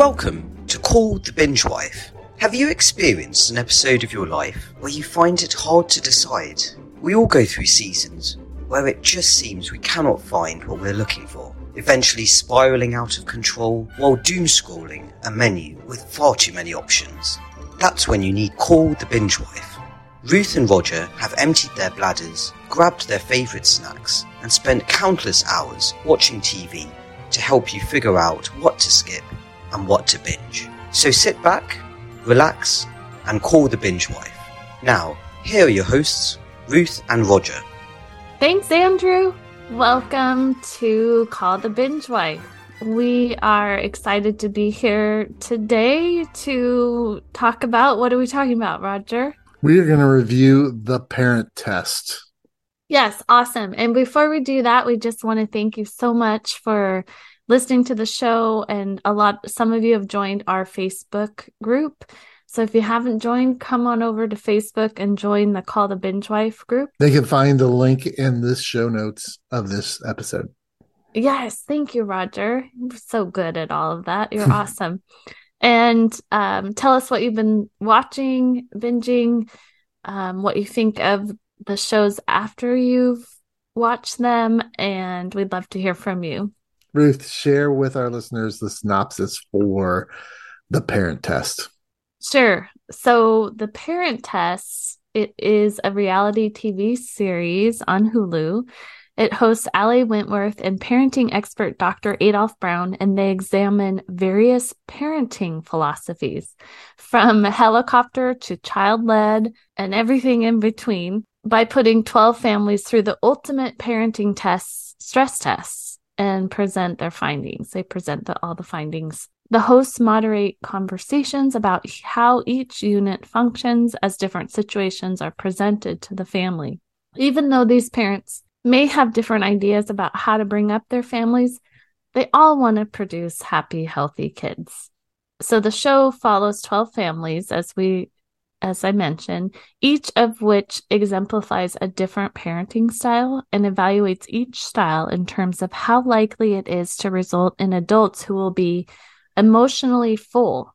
Welcome to Call the Binge Wife. Have you experienced an episode of your life where you find it hard to decide? We all go through seasons where it just seems we cannot find what we're looking for, eventually spiraling out of control while doom scrolling a menu with far too many options. That's when you need Call the Binge Wife. Ruth and Roger have emptied their bladders, grabbed their favourite snacks, and spent countless hours watching TV to help you figure out what to skip and what to binge. So sit back, relax, and call the binge wife. Now, here are your hosts, Ruth and Roger. Thanks, Andrew. Welcome to Call the Binge Wife. We are excited to be here today to talk about what are we talking about, Roger? We are going to review the parent test. Yes, awesome. And before we do that, we just want to thank you so much for listening to the show and a lot some of you have joined our Facebook group. So if you haven't joined, come on over to Facebook and join the Call the Binge Wife group. They can find the link in this show notes of this episode. Yes, thank you, Roger. You're so good at all of that. You're awesome. And um, tell us what you've been watching, binging, um, what you think of the shows after you've watched them, and we'd love to hear from you. Ruth, share with our listeners the synopsis for the parent test. Sure. So, the parent test it is a reality TV series on Hulu. It hosts Ali Wentworth and parenting expert Dr. Adolph Brown, and they examine various parenting philosophies from helicopter to child led and everything in between by putting 12 families through the ultimate parenting tests, stress tests and present their findings. They present the, all the findings. The hosts moderate conversations about how each unit functions as different situations are presented to the family. Even though these parents may have different ideas about how to bring up their families, they all want to produce happy, healthy kids. So the show follows 12 families, as we as I mentioned, each of which exemplifies a different parenting style and evaluates each style in terms of how likely it is to result in adults who will be emotionally full,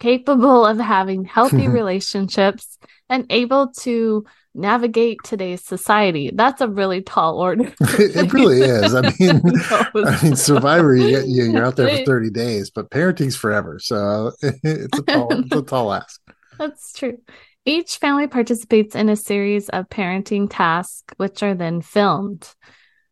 capable of having healthy relationships, and able to navigate today's society. That's a really tall order. it really is. I mean, I mean, Survivor, you you're out there for 30 days, but parenting's forever. So it's a tall, it's a tall ask. That's true. Each family participates in a series of parenting tasks, which are then filmed.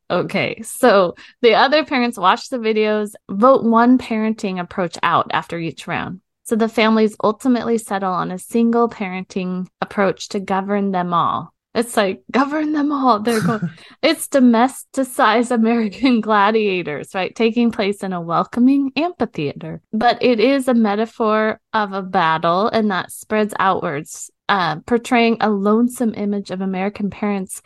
Okay, so the other parents watch the videos, vote one parenting approach out after each round. So the families ultimately settle on a single parenting approach to govern them all. It's like govern them all. They're going. it's domesticized American gladiators, right? Taking place in a welcoming amphitheater. But it is a metaphor of a battle, and that spreads outwards, uh, portraying a lonesome image of American parents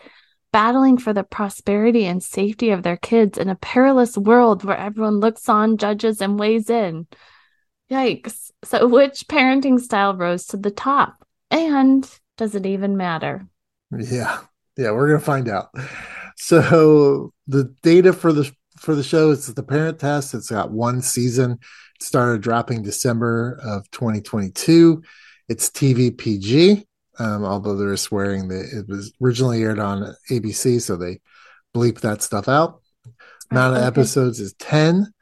battling for the prosperity and safety of their kids in a perilous world where everyone looks on, judges, and weighs in. Yikes! So, which parenting style rose to the top? And does it even matter? Yeah, yeah, we're gonna find out. So the data for the for the show is the parent test. It's got one season. It started dropping December of 2022. It's TV PG, um, although they're swearing that it was originally aired on ABC, so they bleep that stuff out. Amount of okay. episodes is 10.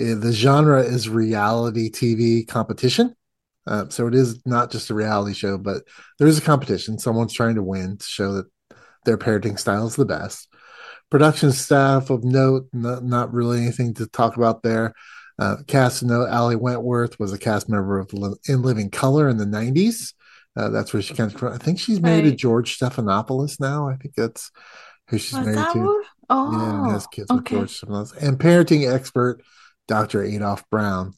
Uh, the genre is reality TV competition. Uh, so it is not just a reality show, but there is a competition. Someone's trying to win to show that their parenting style is the best. Production staff of note, not, not really anything to talk about there. Uh, cast note, Ali Wentworth was a cast member of In Living Color in the 90s. Uh, that's where she comes from. I think she's married right. to George Stephanopoulos now. I think that's who she's was married to. Oh, yeah, has kids okay. with George Stephanopoulos. And parenting expert, Dr. Adolph Brown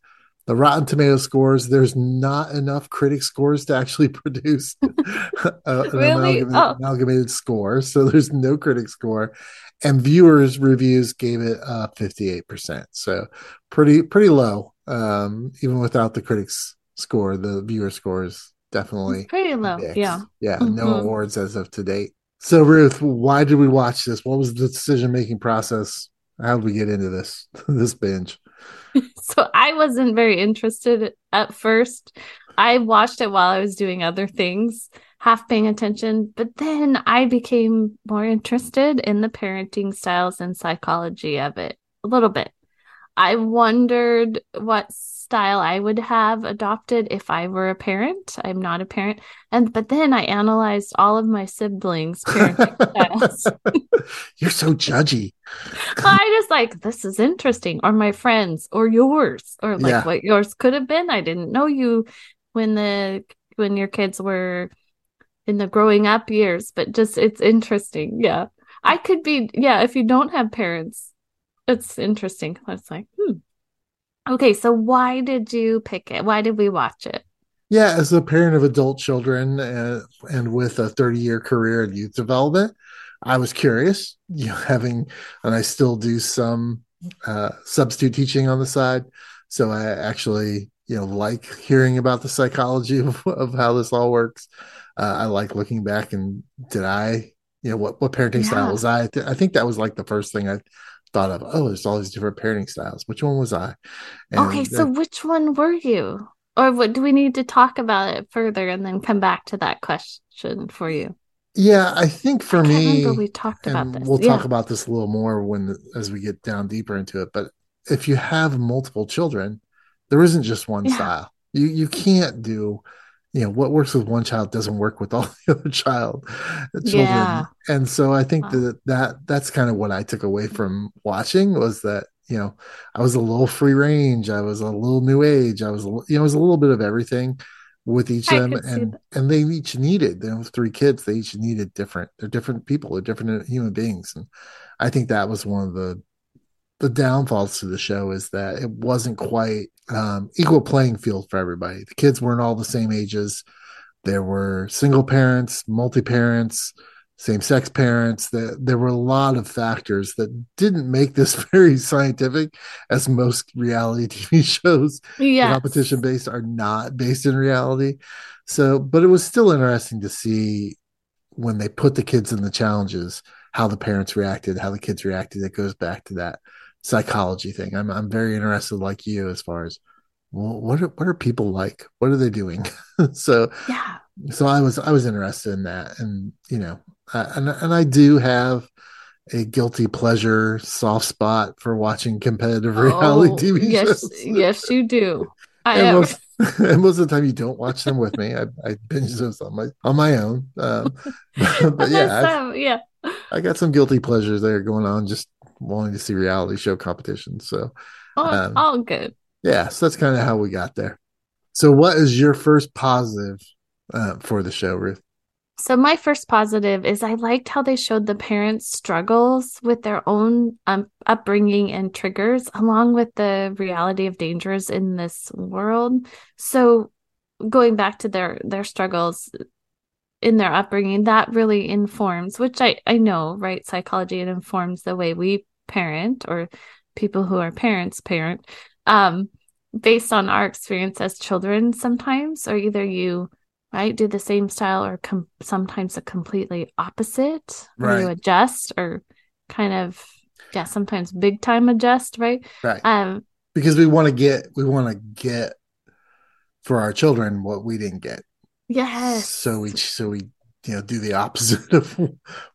the Rotten Tomato scores, there's not enough critic scores to actually produce a, really? an amalgamated, oh. amalgamated, score. So there's no critic score. And viewers' reviews gave it uh, 58%. So pretty pretty low. Um, even without the critics score, the viewer score is definitely it's pretty low. Mixed. Yeah. Yeah. Mm-hmm. No awards as of to date. So Ruth, why did we watch this? What was the decision making process? How did we get into this this binge? so I wasn't very interested at first. I watched it while I was doing other things, half paying attention, but then I became more interested in the parenting styles and psychology of it a little bit. I wondered what style I would have adopted if I were a parent. I'm not a parent. And but then I analyzed all of my siblings' parenting. You're so judgy. I just like this is interesting, or my friends, or yours, or like Yeah. what yours could have been. I didn't know you when the when your kids were in the growing up years, but just it's interesting. Yeah. I could be yeah, if you don't have parents, it's interesting. It's like, hmm. Okay, so why did you pick it? Why did we watch it? Yeah, as a parent of adult children and, and with a 30 year career in youth development, I was curious, you know, having, and I still do some uh, substitute teaching on the side. So I actually, you know, like hearing about the psychology of, of how this all works. Uh, I like looking back and did I, you know, what, what parenting style was I? I think that was like the first thing I thought of. Oh, there's all these different parenting styles. Which one was I? And Okay, so which one were you? Or what do we need to talk about it further and then come back to that question for you? Yeah, I think for I me, we talked about this we'll Yeah. talk about this a little more when as we get down deeper into it. But if you have multiple children, there isn't just one Yeah. style. You you can't do, you know, what works with one child doesn't work with all the other child uh, children. Yeah. And so I think Wow. that that that's kind of what I took away from watching was that you know I was a little free range, I was a little new age, I was a you know it was a little bit of everything with each I of them and and they each needed have three kids they each needed different they're different people they're different uh, human beings and i think that was one of the the downfalls to the show is that it wasn't quite um, equal playing field for everybody the kids weren't all the same ages there were single parents multi parents same sex parents that there were a lot of factors that didn't make this very scientific as most reality tv shows Yes. competition based are not based in reality. So, but it was still interesting to see when they put the kids in the challenges, how the parents reacted, how the kids reacted. It goes back to that psychology thing. I'm I'm very interested, like you, as far as well, what are what are people like? What are they doing? so, Yeah. so I was I was interested in that, and you know, uh, and and I do have a guilty pleasure soft spot for watching competitive reality Oh, TV yes, shows. yes, you do. I and am. most, and most of the time you don't watch them with me. I, I binge those on my on my own. Um, but, but yeah, yeah. I got some guilty pleasures there going on, just wanting to see reality show competitions. So All, Um, all good. yeah, so that's kind of how we got there. So what is your first positive uh, for the show, Ruth? So my first positive is I liked how they showed the parents' struggles with their own um, upbringing and triggers, along with the reality of dangers in this world. So going back to their their struggles in their upbringing, that really informs, which I I know, right? Psychology it informs the way we parent or people who are parents parent, um, based on our experience as children. Sometimes, or either you right? Do the same style or com- sometimes a completely opposite, or you adjust or kind of, yeah, sometimes big time adjust, right? Right. Um, Because we want to get we want to get for our children what we didn't get. yes. So we so we you know do the opposite of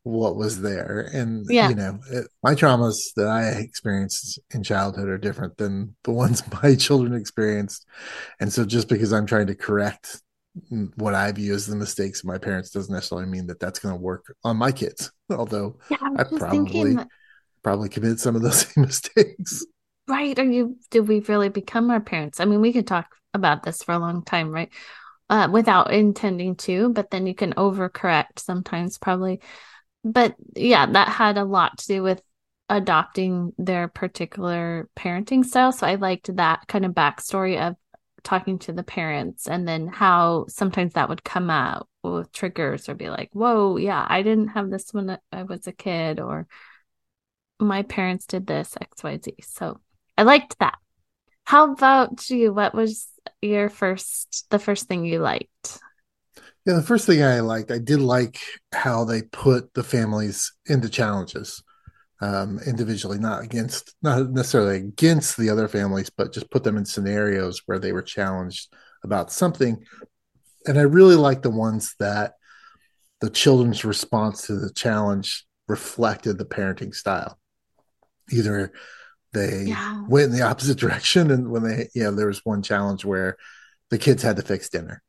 what was there, and Yeah. you know it, my traumas that I experienced in childhood are different than the ones my children experienced, and so just because I'm trying to correct what I view as the mistakes of my parents doesn't necessarily mean that that's going to work on my kids. Although yeah, I I probably thinking, probably committed some of those same mistakes. right? Are you, did we really become our parents? I mean, we could talk about this for a long time, right? Uh, without intending to, but then you can overcorrect sometimes, probably. But yeah, that had a lot to do with adopting their particular parenting style. So I liked that kind of backstory of talking to the parents and then how sometimes that would come out with triggers or be like, whoa, yeah, I didn't have this when I was a kid, or my parents did this, XYZ. So I liked that. How about you? What was your first, the first thing you liked? Yeah, the first thing I liked, I did like how they put the families into challenges. um, individually, not against, not necessarily against the other families, but just put them in scenarios where they were challenged about something. And I really like the ones that the children's response to the challenge reflected the parenting style. Either they Yeah. went in the opposite direction, and when they, you know, there was one challenge where the kids had to fix dinner,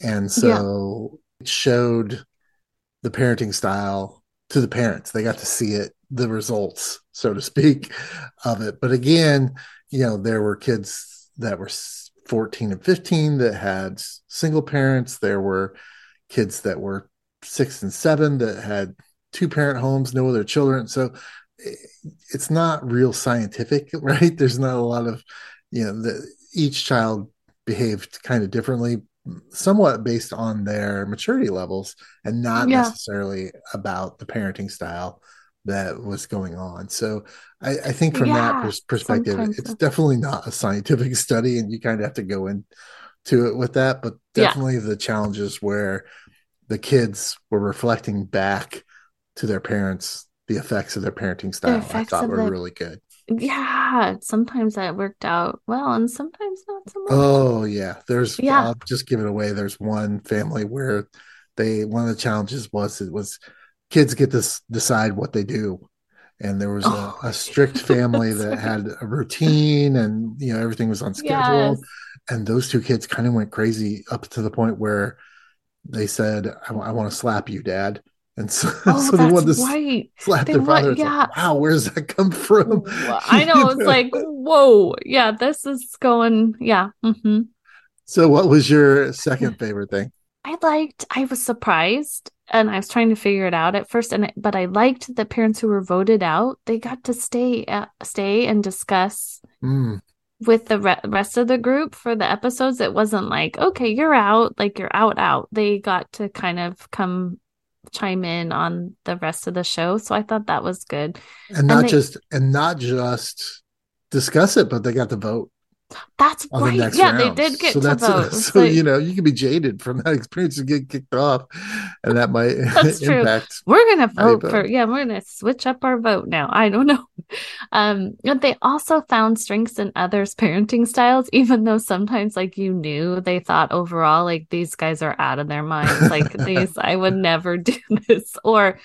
and so it showed the parenting style to the parents. They got to see it, the results, so to speak, of it. But again, you know, there were kids that were 14 and 15 that had single parents. There were kids that were six and seven that had two parent homes, no other children. So it's not real scientific, right? There's not a lot of, you know, the, each child behaved kind of differently, somewhat based on their maturity levels and not Yeah. necessarily about the parenting style that was going on. So I, I think from that pers- perspective, it's so. definitely not a scientific study, and you kind of have to go into it with that. But Yeah. definitely the challenges where the kids were reflecting back to their parents the effects of their parenting style. I effects thought were the- really good. Yeah, sometimes that worked out well, and sometimes not so much. Oh yeah, there's. Yeah. I'll just give it away. There's one family where they one of the challenges was it was kids get to decide what they do, and there was Oh. a, a strict family that had a routine, and you know everything was on schedule. Yes. And those two kids kind of went crazy up to the point where they said, "I, want to slap you, Dad." And so, Oh, so they wanted to right. slap They their want- father. Yeah. like, wow, where does that come from? I know. It's like, whoa. Yeah, this is going. Yeah. hmm So, what was your second favorite thing? I liked, I was surprised and I was trying to figure it out at first. And, but I liked the parents who were voted out. They got to stay, uh, stay and discuss Mm, with the re- rest of the group for the episodes. It wasn't like, okay, you're out, like you're out, out. They got to kind of come chime in on the rest of the show. So I thought that was good. and not they- just and not just discuss it, but they got to vote That's right. the Yeah, they did get so to that's vote. It's so like- you know you can be jaded from that experience and get kicked off, and that might That's true. impact. We're gonna vote for vote. yeah, we're gonna switch up our vote now. I don't know. Um, but they also found strengths in others' parenting styles, even though sometimes like you knew they thought overall like these guys are out of their minds. Like these, I would never do this. Or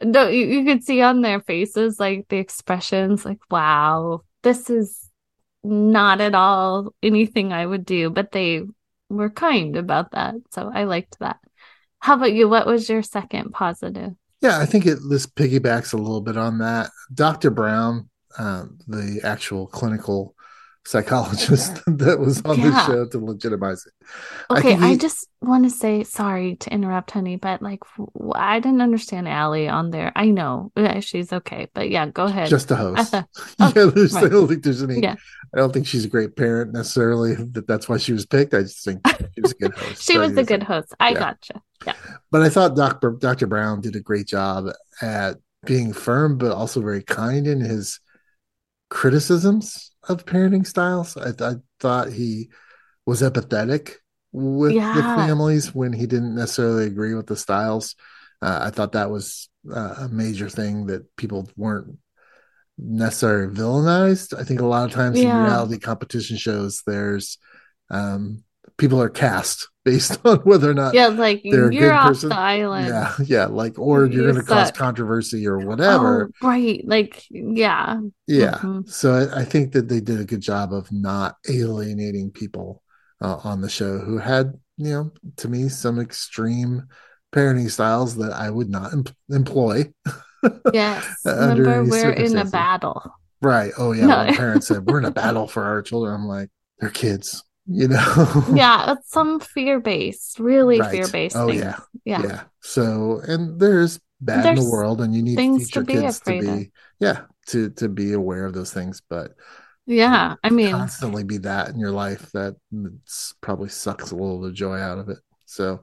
no, you, you could see on their faces like the expressions like, wow, this is not at all anything I would do, but they were kind about that. So I liked that. How about you? What was your second positive? Yeah, I think it this piggybacks a little bit on that. Dr. Brown, um, the actual clinical psychologist that was on the show to legitimize it. I Okay, I, he- just want to say sorry to interrupt, honey, but like w- I didn't understand Ali on there. I know she's okay, but yeah, go ahead. Just a host. thought- yeah, oh, there's, I don't think there's any. Yeah. I don't think she's a great parent necessarily. That that's why she was picked. I just think she was a good host. she So was a good host. I yeah. gotcha. Yeah. But I thought Dr. Dr. Brown did a great job at being firm, but also very kind in his criticisms of parenting styles. I, I thought he was empathetic with the families when he didn't necessarily agree with the styles. Uh, I thought that was uh, a major thing that people weren't necessarily villainized. I think a lot of times in reality competition shows, there's um, people are cast based on whether or not Yeah, like they're you're off person. the island. yeah, yeah, like or you're You going to cause controversy or whatever. Oh, right. Like, yeah. yeah. mhm. So I, I think that they did a good job of not alienating people uh, on the show who had, you know, to me, some extreme parenting styles that I would not em- employ. Yes. Remember, we're in a battle. Right. Oh yeah. No. Parents said we're in a battle for our children, I'm like, they're kids, you know. Yeah, it's some fear based, really Right. fear based Oh things. yeah. Yeah. yeah. So and there's bad in the world, and you need to things to your be kids to be of. yeah to to be aware of those things, but Yeah. I mean, constantly be that in your life that it's probably sucks a little of the joy out of it. So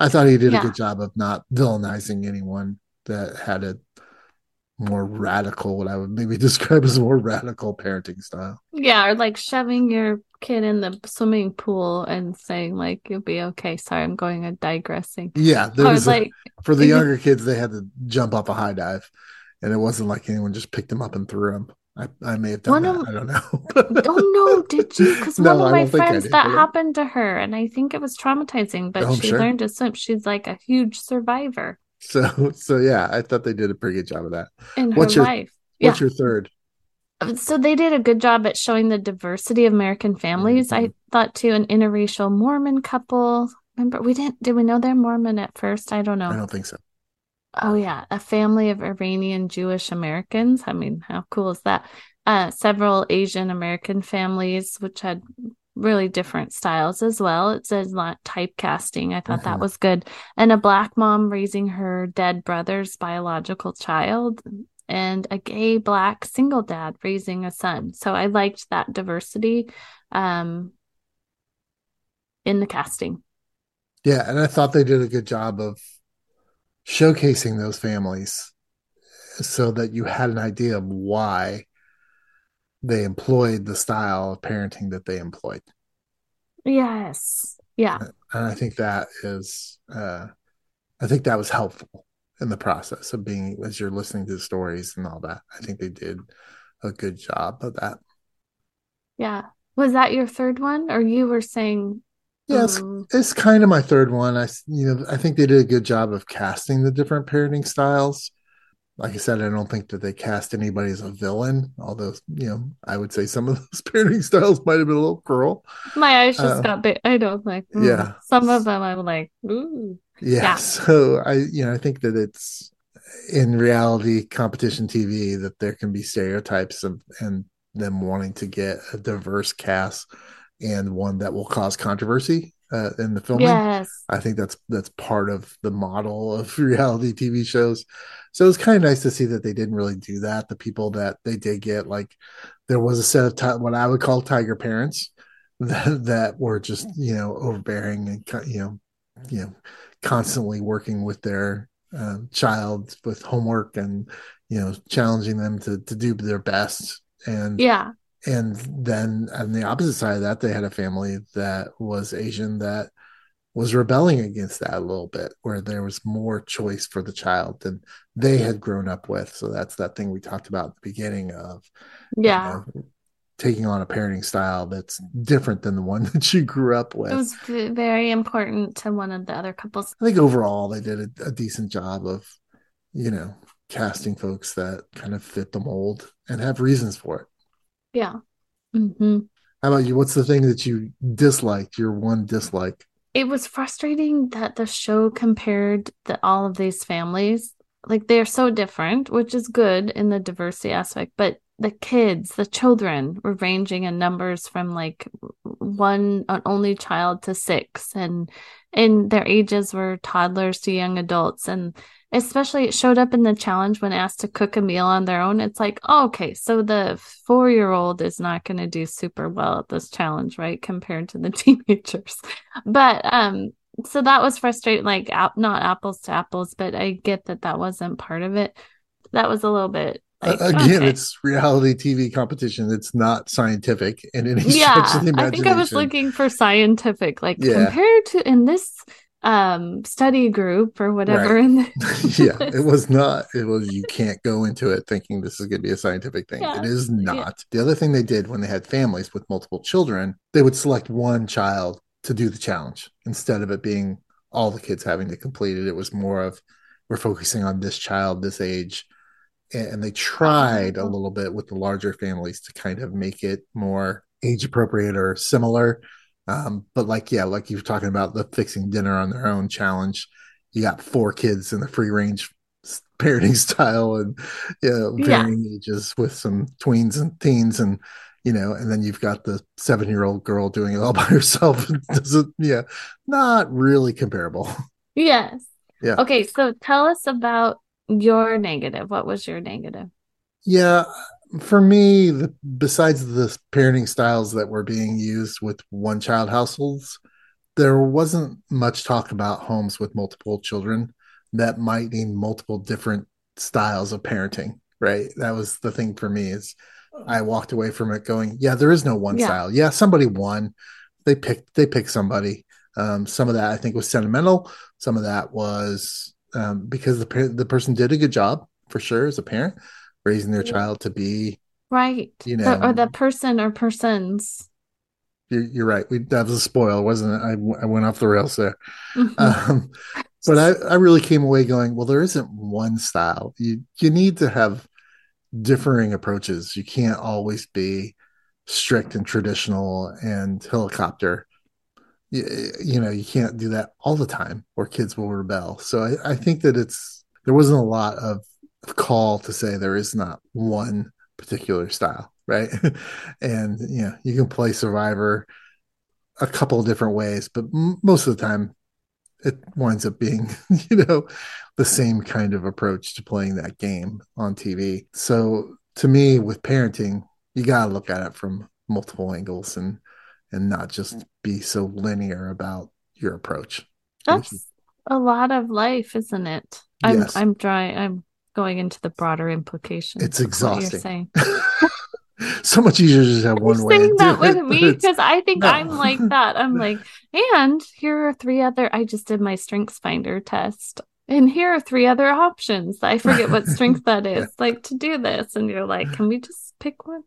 I thought he did Yeah. a good job of not villainizing anyone that had a more radical, what I would maybe describe as a more radical parenting style. yeah, or like shoving your kid in the swimming pool and saying, like, you'll be okay. Sorry, I'm going and digressing. Yeah, there was a- like, for the younger kids, they had to jump off a high dive, and it wasn't like anyone just picked them up and threw them I, I may have done One that. of- I don't know. oh no, did you? Because No, one of my don't think I friends did, that but- happened to her, and I think it was traumatizing, but Oh, she sure. learned to swim. She's like a huge survivor So so yeah, I thought they did a pretty good job of that. in her your- life. What's your third? So they did a good job at showing the diversity of American families. I Mhm. thought too, an interracial Mormon couple. Remember, we didn't. Did we know they're Mormon at first? I don't know. I don't think so. Oh yeah, a family of Iranian Jewish Americans. I mean, how cool is that? Uh, several Asian American families, which had really different styles as well. It says not typecasting. I thought that Mhm. was good. And a black mom raising her dead brother's biological child, and a gay black single dad raising a son. So I liked that diversity um, in the casting. Yeah, and I thought they did a good job of showcasing those families so that you had an idea of why they employed the style of parenting that they employed. Yes. Yeah. And I think that is uh I think that was helpful in the process of being as you're listening to the stories and all that. I think they did a good job of that. Yeah. Was that your third one? Or you were saying, Yes, um, it's kind of my third one. I you know, I think they did a good job of casting the different parenting styles. Like I said, I don't think that they cast anybody as a villain, although, you know, I would say some of those parenting styles might have been a little cruel. my eyes just Uh, got big. I don't like, mm. yeah. Some of them I'm like, ooh. Yeah. Yeah. So I, you know, I think that it's in reality competition TV that there can be stereotypes of and them wanting to get a diverse cast and one that will cause controversy uh, in the filming. Yes. I think that's that's part of the model of reality TV shows. So it's kind of nice to see that they didn't really do that. The people that they did get, like there was a set of ti- what I would call tiger parents that that were just you know overbearing and you know you know constantly working with their um, child with homework and you know challenging them to to do their best and Yeah. And then on the opposite side of that they had a family that was asian that was rebelling against that a little bit where there was more choice for the child than they had grown up with so that's that thing we talked about at the beginning of you Yeah. know, taking on a parenting style that's different than the one that you grew up with It was very important to one of the other couples. i think overall they did a, a decent job of you know casting folks that kind of fit the mold and have reasons for it Yeah. Mm-hmm. how about you what's the thing that you disliked your one dislike It was frustrating that the show compared the, all of these families. Like they're so different, which is good in the diversity aspect, but the kids, the children were ranging in numbers from like one an only child to six and and their ages were toddlers to young adults and especially it showed up in the challenge when asked to cook a meal on their own. It's like oh, okay so the four year old is not going to do super well at this challenge right compared to the teenagers. But um so that was frustrating like ap- not apples to apples but i get that that wasn't part of it. That was a little bit like, Uh, again okay. it's reality tv competition. It's not scientific in any yeah stretch of the i think i was looking for scientific like Yeah. compared to in this um study group or whatever Right. yeah it was not it was you can't go into it thinking this is going to be a scientific thing. Yeah. it is not. The other thing they did when they had families with multiple children they would select one child to do the challenge instead of it being all the kids having to complete it. It was more of we're focusing on this child this age and, they tried a little bit with the larger families to kind of make it more age appropriate or similar um, but like yeah like you were talking about the fixing dinner on their own challenge. You got four kids in the free range parenting style and you know, Yeah. varying ages with some tweens and teens and you know and then you've got the seven year old girl doing it all by herself. Does it- yeah not really comparable. Yes. Yeah. okay so tell us about your negative. What was your negative? Yeah, for me, the besides the parenting styles that were being used with one child households, there wasn't much talk about homes with multiple children that might need multiple different styles of parenting, right? That was the thing for me is I walked away from it going, yeah, there is no one Yeah. style. Yeah, somebody won. They picked they picked somebody. Um, some of that I think was sentimental. Some of that was um, because the the person did a good job for sure as a parent, raising their child to be right. You know- or the person or persons. you're, you're right. We that was a spoil, wasn't it? I, I went off the rails there. Um, but I, I really came away going, well, there isn't one style. You you need to have differing approaches. You can't always be strict and traditional and helicopter. You, you know, you can't do that all the time or kids will rebel. So I, I think that it's there wasn't a lot of call to say there is not one particular style, right? and you know, you can play Survivor a couple of different ways, but m- most of the time it winds up being, you know, the same kind of approach to playing that game on TV. So to me, with parenting, you got to look at it from multiple angles and and not just be so linear about your approach. That's a lot of life, isn't it? I'm Yes. I'm drawing I'm going into the broader implications. It's of what you're exhausting. saying. so much easier to just have Are one way. saying that with it, me? Because I think no. I'm like that. I'm like, and here are three other. I just did my Strengths Finder test, and here are three other options. I forget what strength that is. Like to do this, and you're like, can we just pick one?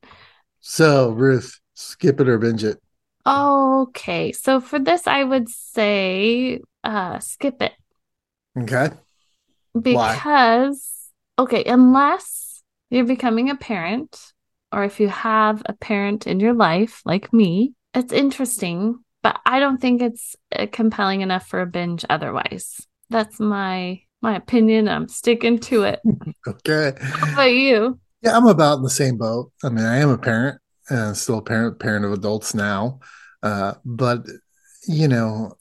So Ruth, skip it or binge it. Okay, so for this, I would say uh skip it Okay. because okay, unless you're becoming a parent or if you have a parent in your life like me, it's interesting, but I don't think it's uh, compelling enough for a binge otherwise. That's my my opinion. I'm sticking to it. Okay. How about you? Yeah, I'm about in the same boat. I mean, I am a parent, uh, still a parent, parent of adults now. Uh, but you know,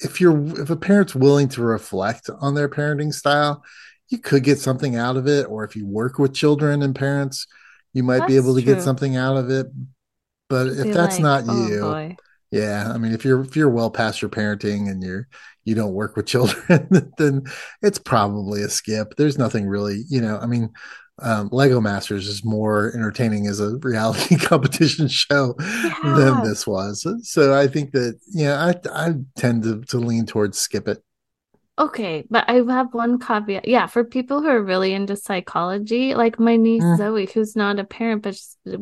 if you're if a parent's willing to reflect on their parenting style, you could get something out of it. Or if you work with children and parents, you might be able to get something out of it. But if that's like, not oh you, boy. yeah, I mean, if you're if you're well past your parenting and you're you don't work with children, then it's probably a skip. There's nothing really, you know. I mean, um, Lego Masters is more entertaining as a reality competition show Yeah. than this was. So I think that yeah, I I tend to to lean towards skip it. Okay, but I have one caveat. Yeah, for people who are really into psychology, like my niece Mm. Zoe, who's not a parent but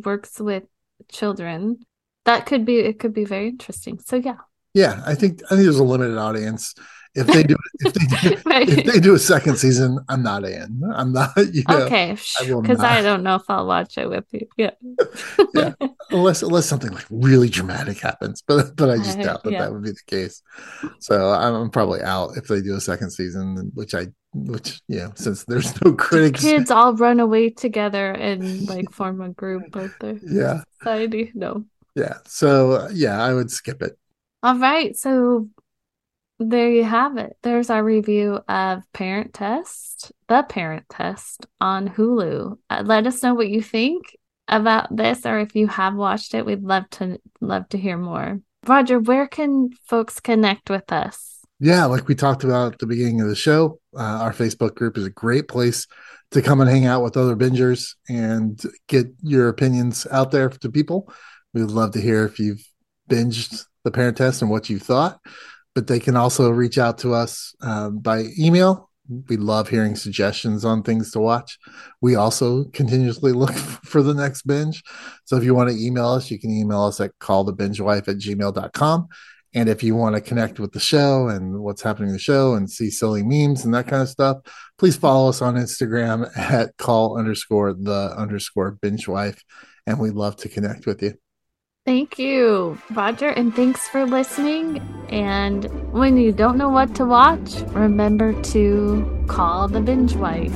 works with children, that could be it could be very interesting. So yeah. Yeah, I think I think there's a limited audience. If they do if they do, Right. if they do a second season, I'm not in. I'm not. You know, Okay, because I not. don't know if I'll watch it with you. Yeah. Yeah. unless unless something like really dramatic happens but but i just Uh, doubt that yeah. that would be the case so i'm, probably out if they do a second season which i which yeah, since there's no critics Kids all run away together and like form a group of their yeah society. No. yeah so uh, yeah i would skip it All right, so there you have it. There's our review of Parent Test, the Parent Test on Hulu. Uh, let us know what you think about this, or if you have watched it, we'd love to love to hear more. Roger, where can folks connect with us? yeah like we talked about at the beginning of the show uh, our facebook group is a great place to come and hang out with other bingers and get your opinions out there to people we would love to hear if you've binged the parent test and what you thought but they can also reach out to us um, by email we love hearing suggestions on things to watch we also continuously look for the next binge so if you want to email us you can email us at callthebingewife at gmail.com and if you want to connect with the show and what's happening in the show and see silly memes and that kind of stuff, please follow us on Instagram at call underscore the underscore binge wife. And we'd love to connect with you. Thank you, Roger, and thanks for listening. And when you don't know what to watch, remember to call the binge wife.